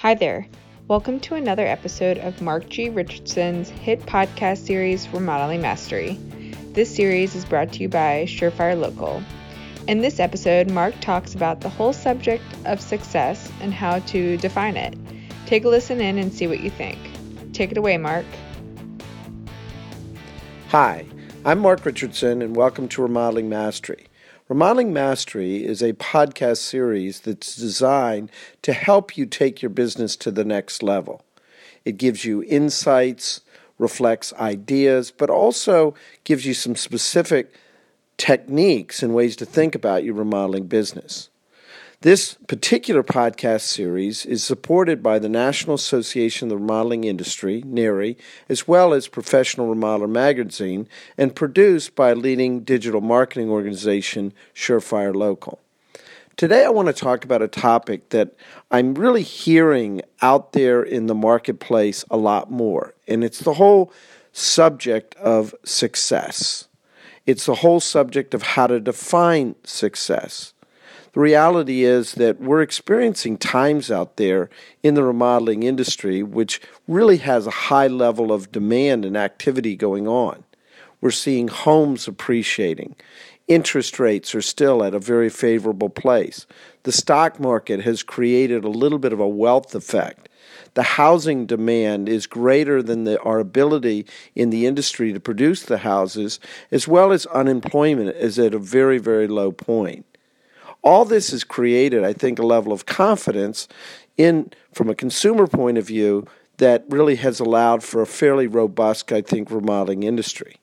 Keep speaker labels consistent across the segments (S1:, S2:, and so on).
S1: Hi there. Welcome to another episode of Mark G. Richardson's hit podcast series, Remodeling Mastery. This series is brought to you by Surefire Local. In this episode, Mark talks about the whole subject of success and how to define it. Take a listen in and see what you think. Take it away, Mark.
S2: Hi, I'm Mark Richardson, and welcome to Remodeling Mastery. Remodeling Mastery is a podcast series that's designed to help you take your business to the next level. It gives you insights, reflects ideas, but also gives you some specific techniques and ways to think about your remodeling business. This particular podcast series is supported by the National Association of the Remodeling Industry, NARI, as well as Professional Remodeler Magazine, and produced by leading digital marketing organization, Surefire Local. Today, I want to talk about a topic that I'm really hearing out there in the marketplace a lot more, and it's the whole subject of success. It's the whole subject of how to define success. The reality is that we're experiencing times out there in the remodeling industry which really has a high level of demand and activity going on. We're seeing homes appreciating. Interest rates are still at a very favorable place. The stock market has created a little bit of a wealth effect. The housing demand is greater than the, our ability in the industry to produce the houses, as well as unemployment is at a very, very low point all this has created, I think, a level of confidence in from a consumer point of view that really has allowed for a fairly robust, I think, remodeling industry.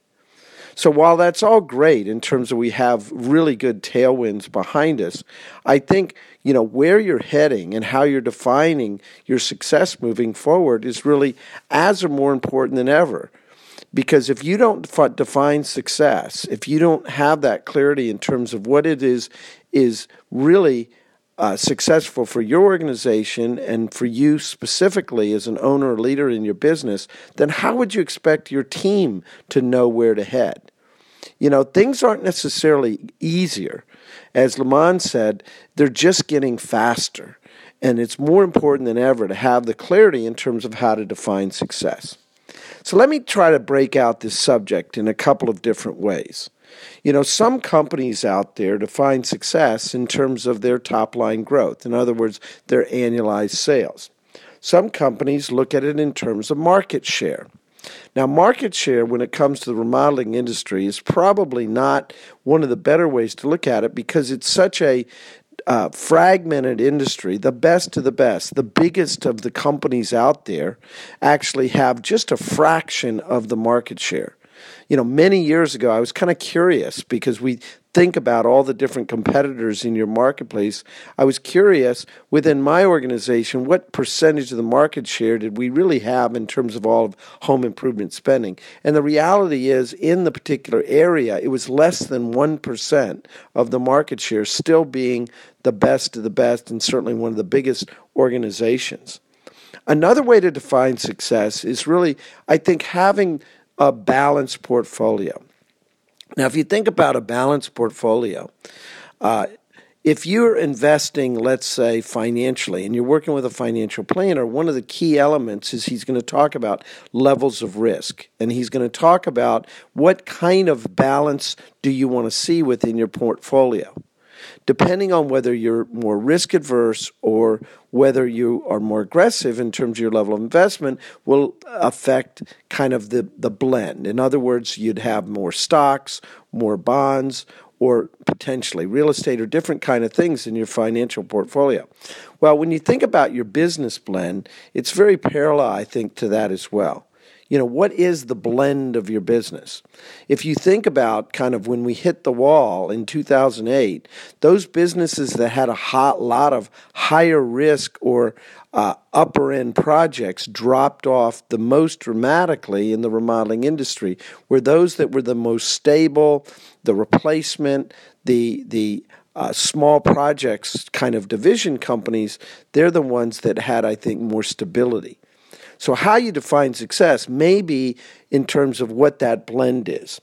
S2: So while that's all great in terms of we have really good tailwinds behind us, I think you know where you're heading and how you're defining your success moving forward is really as or more important than ever. Because if you don't define success, if you don't have that clarity in terms of what it is is really uh, successful for your organization and for you specifically as an owner or leader in your business, then how would you expect your team to know where to head? You know, things aren't necessarily easier. As Lamont said, they're just getting faster. And it's more important than ever to have the clarity in terms of how to define success. So let me try to break out this subject in a couple of different ways. You know, some companies out there define success in terms of their top line growth, in other words, their annualized sales. Some companies look at it in terms of market share. Now, market share, when it comes to the remodeling industry, is probably not one of the better ways to look at it because it's such a uh, fragmented industry, the best of the best, the biggest of the companies out there actually have just a fraction of the market share you know, many years ago, I was kind of curious because we think about all the different competitors in your marketplace. I was curious within my organization, what percentage of the market share did we really have in terms of all of home improvement spending? And the reality is, in the particular area, it was less than 1% of the market share still being the best of the best and certainly one of the biggest organizations. Another way to define success is really, I think, having a balanced portfolio. Now, if you think about a balanced portfolio, uh, if you're investing, let's say, financially, and you're working with a financial planner, one of the key elements is he's going to talk about levels of risk. And he's going to talk about what kind of balance do you want to see within your portfolio depending on whether you're more risk adverse or whether you are more aggressive in terms of your level of investment, will affect kind of the, the blend. In other words, you'd have more stocks, more bonds, or potentially real estate or different kind of things in your financial portfolio. Well, when you think about your business blend, it's very parallel, I think, to that as well you know, what is the blend of your business? If you think about kind of when we hit the wall in 2008, those businesses that had a hot lot of higher risk or uh, upper end projects dropped off the most dramatically in the remodeling industry were those that were the most stable, the replacement, the the uh, small projects kind of division companies, they're the ones that had, I think, more stability. So, how you define success may be in terms of what that blend is.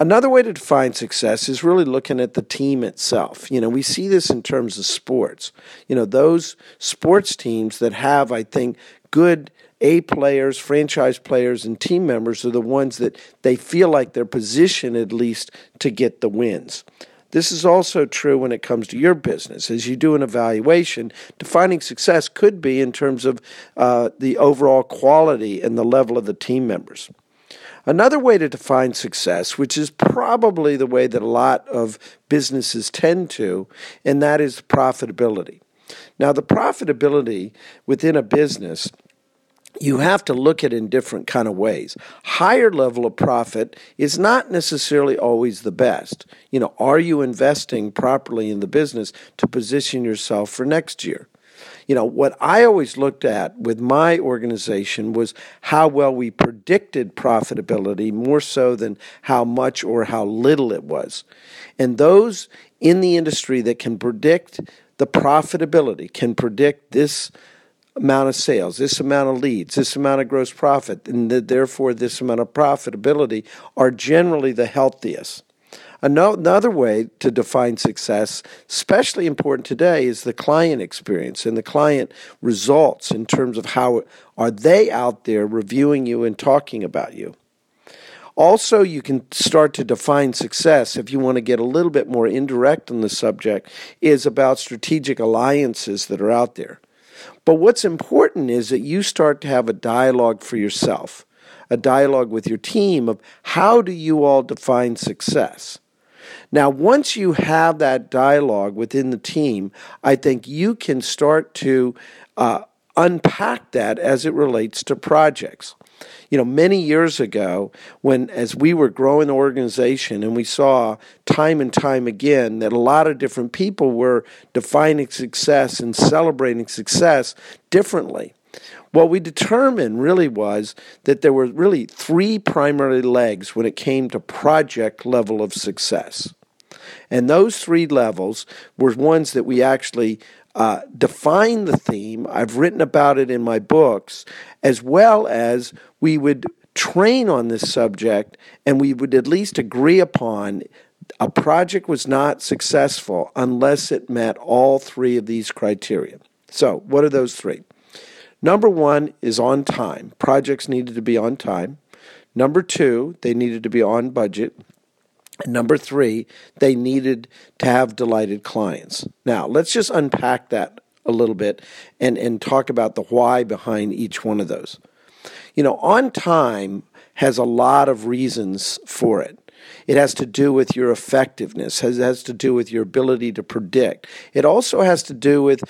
S2: Another way to define success is really looking at the team itself. You know, we see this in terms of sports. You know, those sports teams that have, I think, good A players, franchise players, and team members are the ones that they feel like they're positioned at least to get the wins. This is also true when it comes to your business. As you do an evaluation, defining success could be in terms of uh, the overall quality and the level of the team members. Another way to define success, which is probably the way that a lot of businesses tend to, and that is profitability. Now, the profitability within a business you have to look at it in different kind of ways. Higher level of profit is not necessarily always the best. You know, are you investing properly in the business to position yourself for next year? you know, what I always looked at with my organization was how well we predicted profitability more so than how much or how little it was. And those in the industry that can predict the profitability, can predict this amount of sales, this amount of leads, this amount of gross profit, and therefore this amount of profitability are generally the healthiest. Another way to define success, especially important today, is the client experience and the client results in terms of how are they out there reviewing you and talking about you. Also, you can start to define success if you want to get a little bit more indirect on the subject, is about strategic alliances that are out there. But what's important is that you start to have a dialogue for yourself, a dialogue with your team of how do you all define success? Now, once you have that dialogue within the team, I think you can start to uh, unpack that as it relates to projects. You know, many years ago, when as we were growing the organization and we saw time and time again that a lot of different people were defining success and celebrating success differently. What we determined really was that there were really three primary legs when it came to project level of success. And those three levels were ones that we actually uh, the theme. I've written about it in my books, as well as we would train on this subject and we would at least agree upon a project was not successful unless it met all three of these criteria. So, what are those three? Number one is on time. Projects needed to be on time. Number two, they needed to be on budget. Number three, they needed to have delighted clients. Now, let's just unpack that a little bit and, and talk about the why behind each one of those. You know, on time has a lot of reasons for it. It has to do with your effectiveness, it has to do with your ability to predict. It also has to do with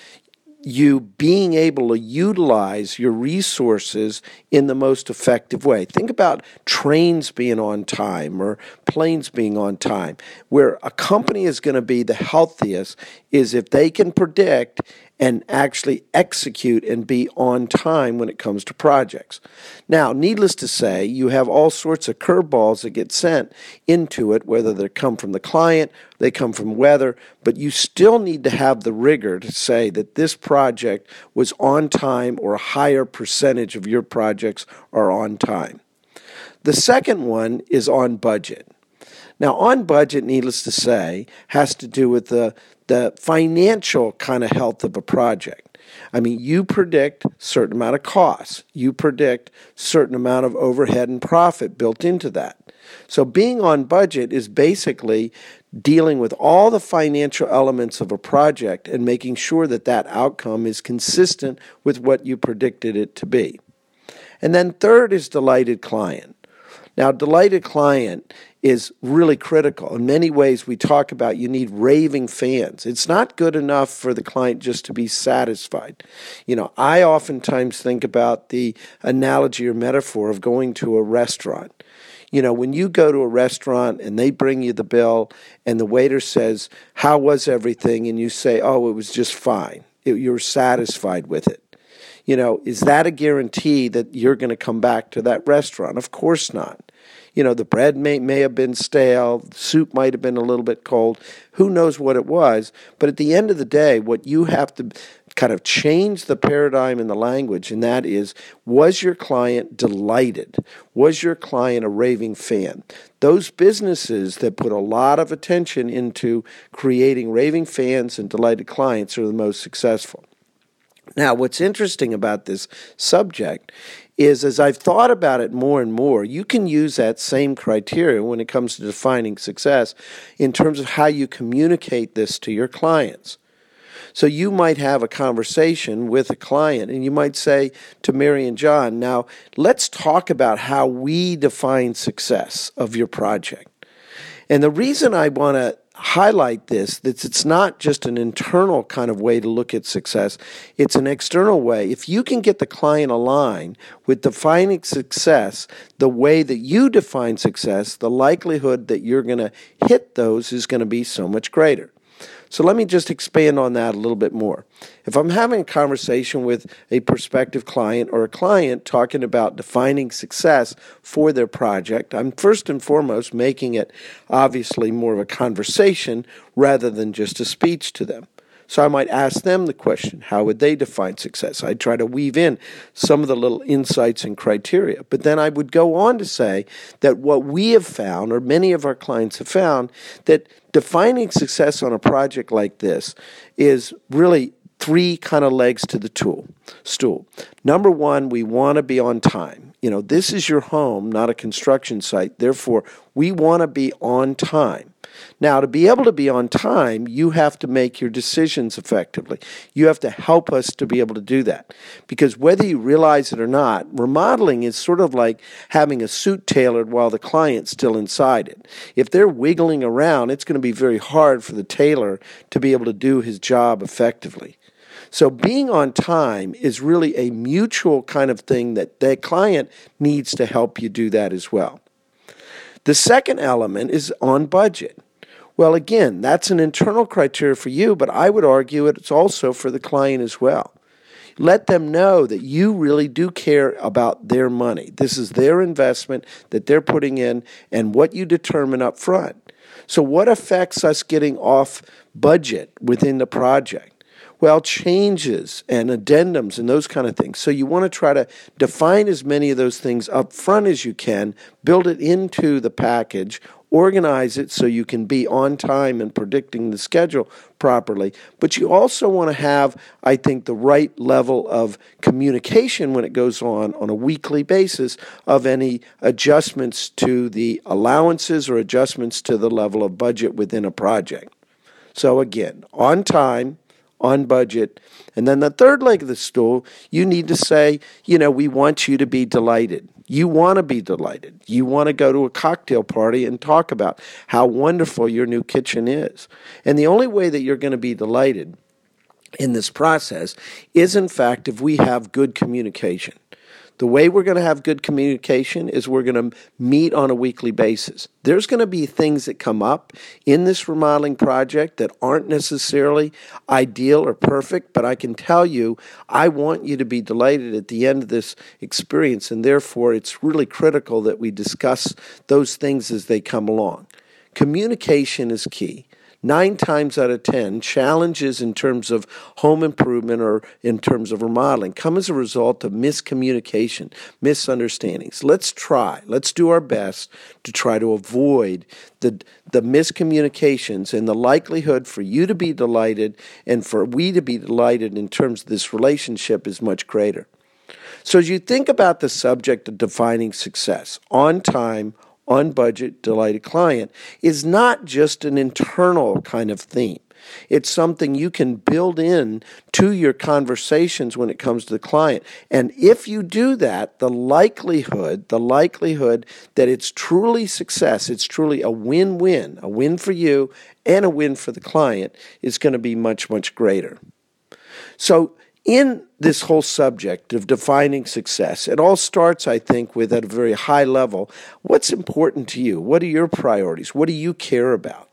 S2: you being able to utilize your resources in the most effective way. Think about trains being on time or planes being on time. Where a company is going to be the healthiest is if they can predict and actually execute and be on time when it comes to projects. Now, needless to say, you have all sorts of curveballs that get sent into it, whether they come from the client, they come from weather, but you still need to have the rigor to say that this project was on time or a higher percentage of your projects are on time. The second one is on budget. Now, on budget, needless to say, has to do with the, the financial kind of health of a project. I mean, you predict certain amount of costs. You predict certain amount of overhead and profit built into that. So being on budget is basically dealing with all the financial elements of a project and making sure that that outcome is consistent with what you predicted it to be. And then third is delighted client. Now, delighted client is really critical. In many ways, we talk about you need raving fans. It's not good enough for the client just to be satisfied. You know, I oftentimes think about the analogy or metaphor of going to a restaurant. You know, when you go to a restaurant and they bring you the bill and the waiter says, How was everything? And you say, Oh, it was just fine. You're satisfied with it. You know, is that a guarantee that you're going to come back to that restaurant? Of course not. You know, the bread may, may have been stale, the soup might have been a little bit cold. Who knows what it was? But at the end of the day, what you have to kind of change the paradigm in the language, and that is was your client delighted? Was your client a raving fan? Those businesses that put a lot of attention into creating raving fans and delighted clients are the most successful. Now, what's interesting about this subject is as I've thought about it more and more, you can use that same criteria when it comes to defining success in terms of how you communicate this to your clients. So you might have a conversation with a client and you might say to Mary and John, now let's talk about how we define success of your project. And the reason I want to highlight this that it's not just an internal kind of way to look at success. It's an external way. If you can get the client aligned with defining success the way that you define success the likelihood that you're going to hit those is going to be so much greater so let me just expand on that a little bit more. If I'm having a conversation with a prospective client or a client talking about defining success for their project, I'm first and foremost making it obviously more of a conversation rather than just a speech to them. So I might ask them the question how would they define success? I'd try to weave in some of the little insights and criteria. But then I would go on to say that what we have found, or many of our clients have found, that defining success on a project like this is really three kind of legs to the tool stool. Number one, we want to be on time. You know, this is your home, not a construction site. Therefore, we want to be on time. Now, to be able to be on time, you have to make your decisions effectively. You have to help us to be able to do that. Because whether you realize it or not, remodeling is sort of like having a suit tailored while the client's still inside it. If they're wiggling around, it's going to be very hard for the tailor to be able to do his job effectively. So being on time is really a mutual kind of thing that the client needs to help you do that as well. The second element is on budget. Well, again, that's an internal criteria for you, but I would argue it's also for the client as well. Let them know that you really do care about their money. This is their investment that they're putting in and what you determine up front. So, what affects us getting off budget within the project? Well, changes and addendums and those kind of things. So you want to try to define as many of those things up front as you can, build it into the package, organize it so you can be on time and predicting the schedule properly. But you also want to have, I think, the right level of communication when it goes on on a weekly basis of any adjustments to the allowances or adjustments to the level of budget within a project. So, again, on time on budget. And then the third leg of the stool, you need to say, you know, we want you to be delighted. You want to be delighted. You want to go to a cocktail party and talk about how wonderful your new kitchen is. And the only way that you're going to be delighted in this process is, in fact, if we have good communication. The way we're going to have good communication is we're going to meet on a weekly basis. There's going to be things that come up in this remodeling project that aren't necessarily ideal or perfect, but I can tell you, I want you to be delighted at the end of this experience, and therefore it's really critical that we discuss those things as they come along. Communication is key nine times out of ten, challenges in terms of home improvement or in terms of remodeling come as a result of miscommunication, misunderstandings. Let's try, let's do our best to try to avoid the, the miscommunications and the likelihood for you to be delighted and for we to be delighted in terms of this relationship is much greater. So, as you think about the subject of defining success on time, on budget, delighted client is not just an internal kind of theme. It's something you can build in to your conversations when it comes to the client. And if you do that, the likelihood, the likelihood that it's truly success, it's truly a win-win, a win for you and a win for the client is going to be much, much greater. So in this whole subject of defining success, it all starts, I think, with at a very high level what's important to you? What are your priorities? What do you care about?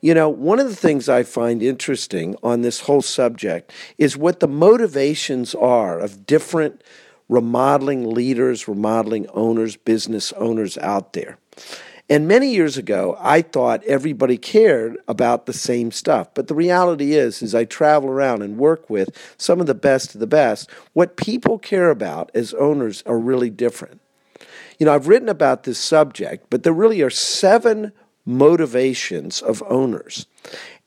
S2: You know, one of the things I find interesting on this whole subject is what the motivations are of different remodeling leaders, remodeling owners, business owners out there. And many years ago, I thought everybody cared about the same stuff. But the reality is, as I travel around and work with some of the best of the best, what people care about as owners are really different. You know, I've written about this subject, but there really are seven motivations of owners.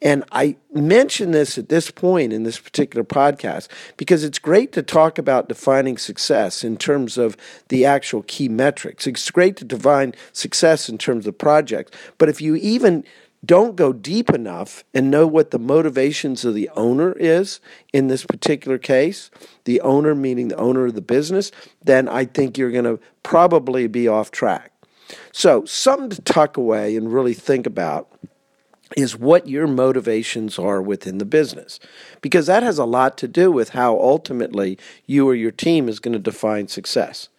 S2: And I mention this at this point in this particular podcast because it's great to talk about defining success in terms of the actual key metrics. It's great to define success in terms of projects. But if you even don't go deep enough and know what the motivations of the owner is in this particular case, the owner meaning the owner of the business, then I think you're going to probably be off track. So, something to tuck away and really think about is what your motivations are within the business. Because that has a lot to do with how ultimately you or your team is going to define success.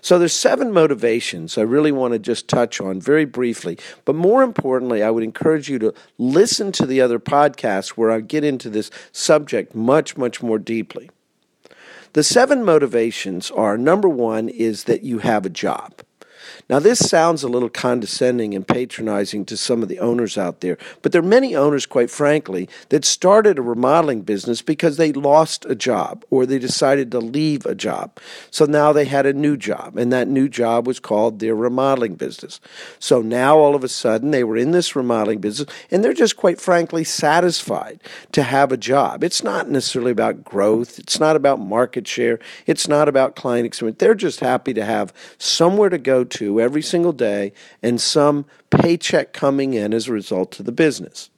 S2: So there's seven motivations I really want to just touch on very briefly. But more importantly, I would encourage you to listen to the other podcasts where I get into this subject much, much more deeply. The seven motivations are number one is that you have a job. Now, this sounds a little condescending and patronizing to some of the owners out there, but there are many owners, quite frankly, that started a remodeling business because they lost a job or they decided to leave a job. So now they had a new job, and that new job was called their remodeling business. So now all of a sudden they were in this remodeling business, and they're just quite frankly satisfied to have a job. It's not necessarily about growth, it's not about market share, it's not about client experience. They're just happy to have somewhere to go to every single day and some paycheck coming in as a result of the business.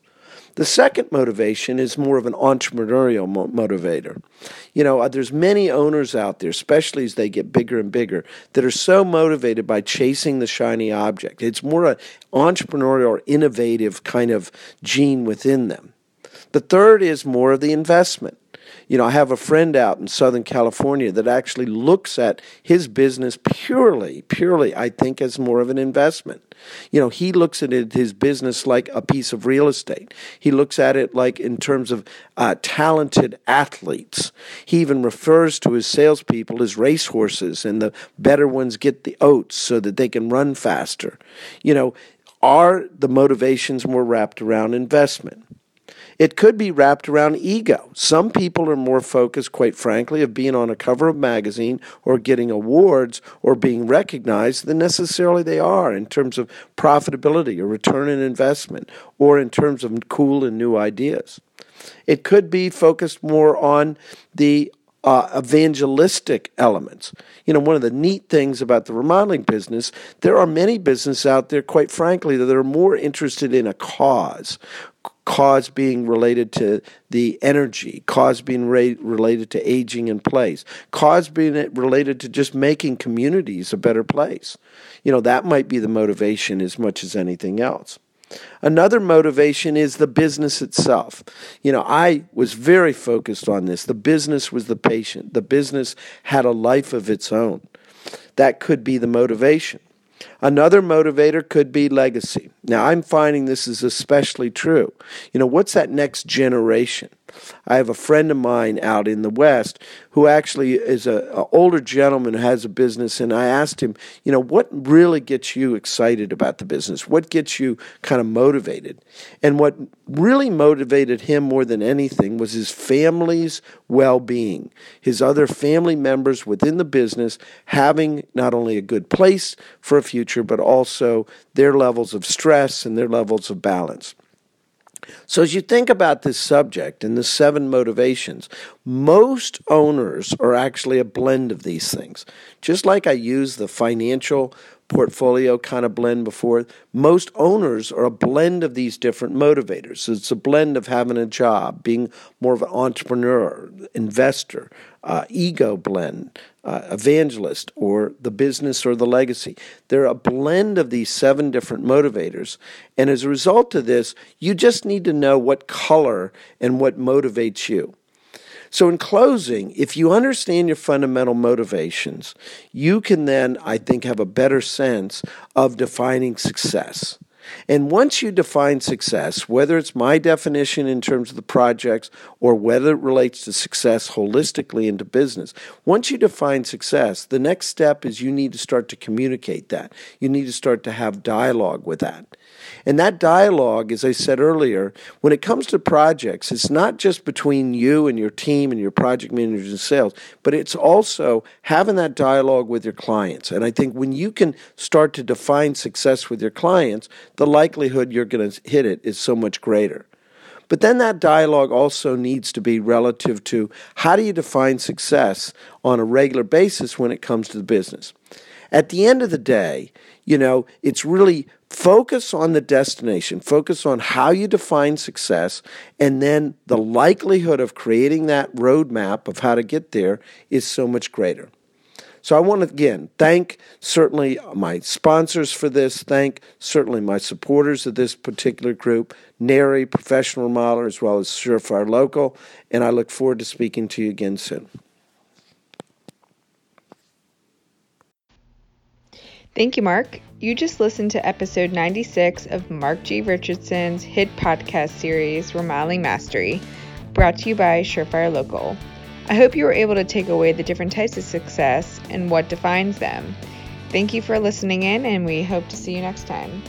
S2: The second motivation is more of an entrepreneurial mo- motivator. You know, uh, there's many owners out there, especially as they get bigger and bigger, that are so motivated by chasing the shiny object. It's more an entrepreneurial or innovative kind of gene within them. The third is more of the investment. You know, I have a friend out in Southern California that actually looks at his business purely, purely, I think, as more of an investment. You know, he looks at it, his business like a piece of real estate. He looks at it like in terms of uh, talented athletes. He even refers to his salespeople as racehorses, and the better ones get the oats so that they can run faster. You know, are the motivations more wrapped around investment? It could be wrapped around ego. Some people are more focused, quite frankly, of being on a cover of a magazine or getting awards or being recognized than necessarily they are in terms of profitability or return on investment or in terms of cool and new ideas. It could be focused more on the uh, evangelistic elements. You know, one of the neat things about the remodeling business, there are many businesses out there, quite frankly, that are more interested in a cause cause being related to the energy, cause being related to aging in place, cause being related to just making communities a better place. You know, that might be the motivation as much as anything else. Another motivation is the business itself. You know, I was very focused on this. The business was the patient, the business had a life of its own. That could be the motivation. Another motivator could be legacy. Now, I'm finding this is especially true. You know, what's that next generation? I have a friend of mine out in the West who actually is an older gentleman who has a business, and I asked him, you know, what really gets you excited about the business? What gets you kind of motivated? And what really motivated him more than anything was his family's well being, his other family members within the business having not only a good place for a future, but also their levels of stress and their levels of balance. So, as you think about this subject and the seven motivations, most owners are actually a blend of these things. Just like I use the financial portfolio kind of blend before, most owners are a blend of these different motivators. It's a blend of having a job, being more of an entrepreneur, investor, uh, ego blend, uh, evangelist, or the business or the legacy. They're a blend of these seven different motivators. And as a result of this, you just need to know what color and what motivates you. So, in closing, if you understand your fundamental motivations, you can then, I think, have a better sense of defining success. And once you define success, whether it's my definition in terms of the projects or whether it relates to success holistically into business, once you define success, the next step is you need to start to communicate that. You need to start to have dialogue with that. And that dialogue, as I said earlier, when it comes to projects, it's not just between you and your team and your project managers and sales, but it's also having that dialogue with your clients. And I think when you can start to define success with your clients, the likelihood you're going to hit it is so much greater. But then that dialogue also needs to be relative to how do you define success on a regular basis when it comes to the business. At the end of the day, you know, it's really focus on the destination, focus on how you define success, and then the likelihood of creating that roadmap of how to get there is so much greater. So I want to again thank certainly my sponsors for this, thank certainly my supporters of this particular group, NARI, Professional Remodeler, as well as Surefire Local, and I look forward to speaking to you again soon.
S1: Thank you, Mark. You just listened to episode 96 of Mark G. Richardson's hit podcast series, Remodeling Mastery, brought to you by Surefire Local. I hope you were able to take away the different types of success and what defines them. Thank you for listening in, and we hope to see you next time.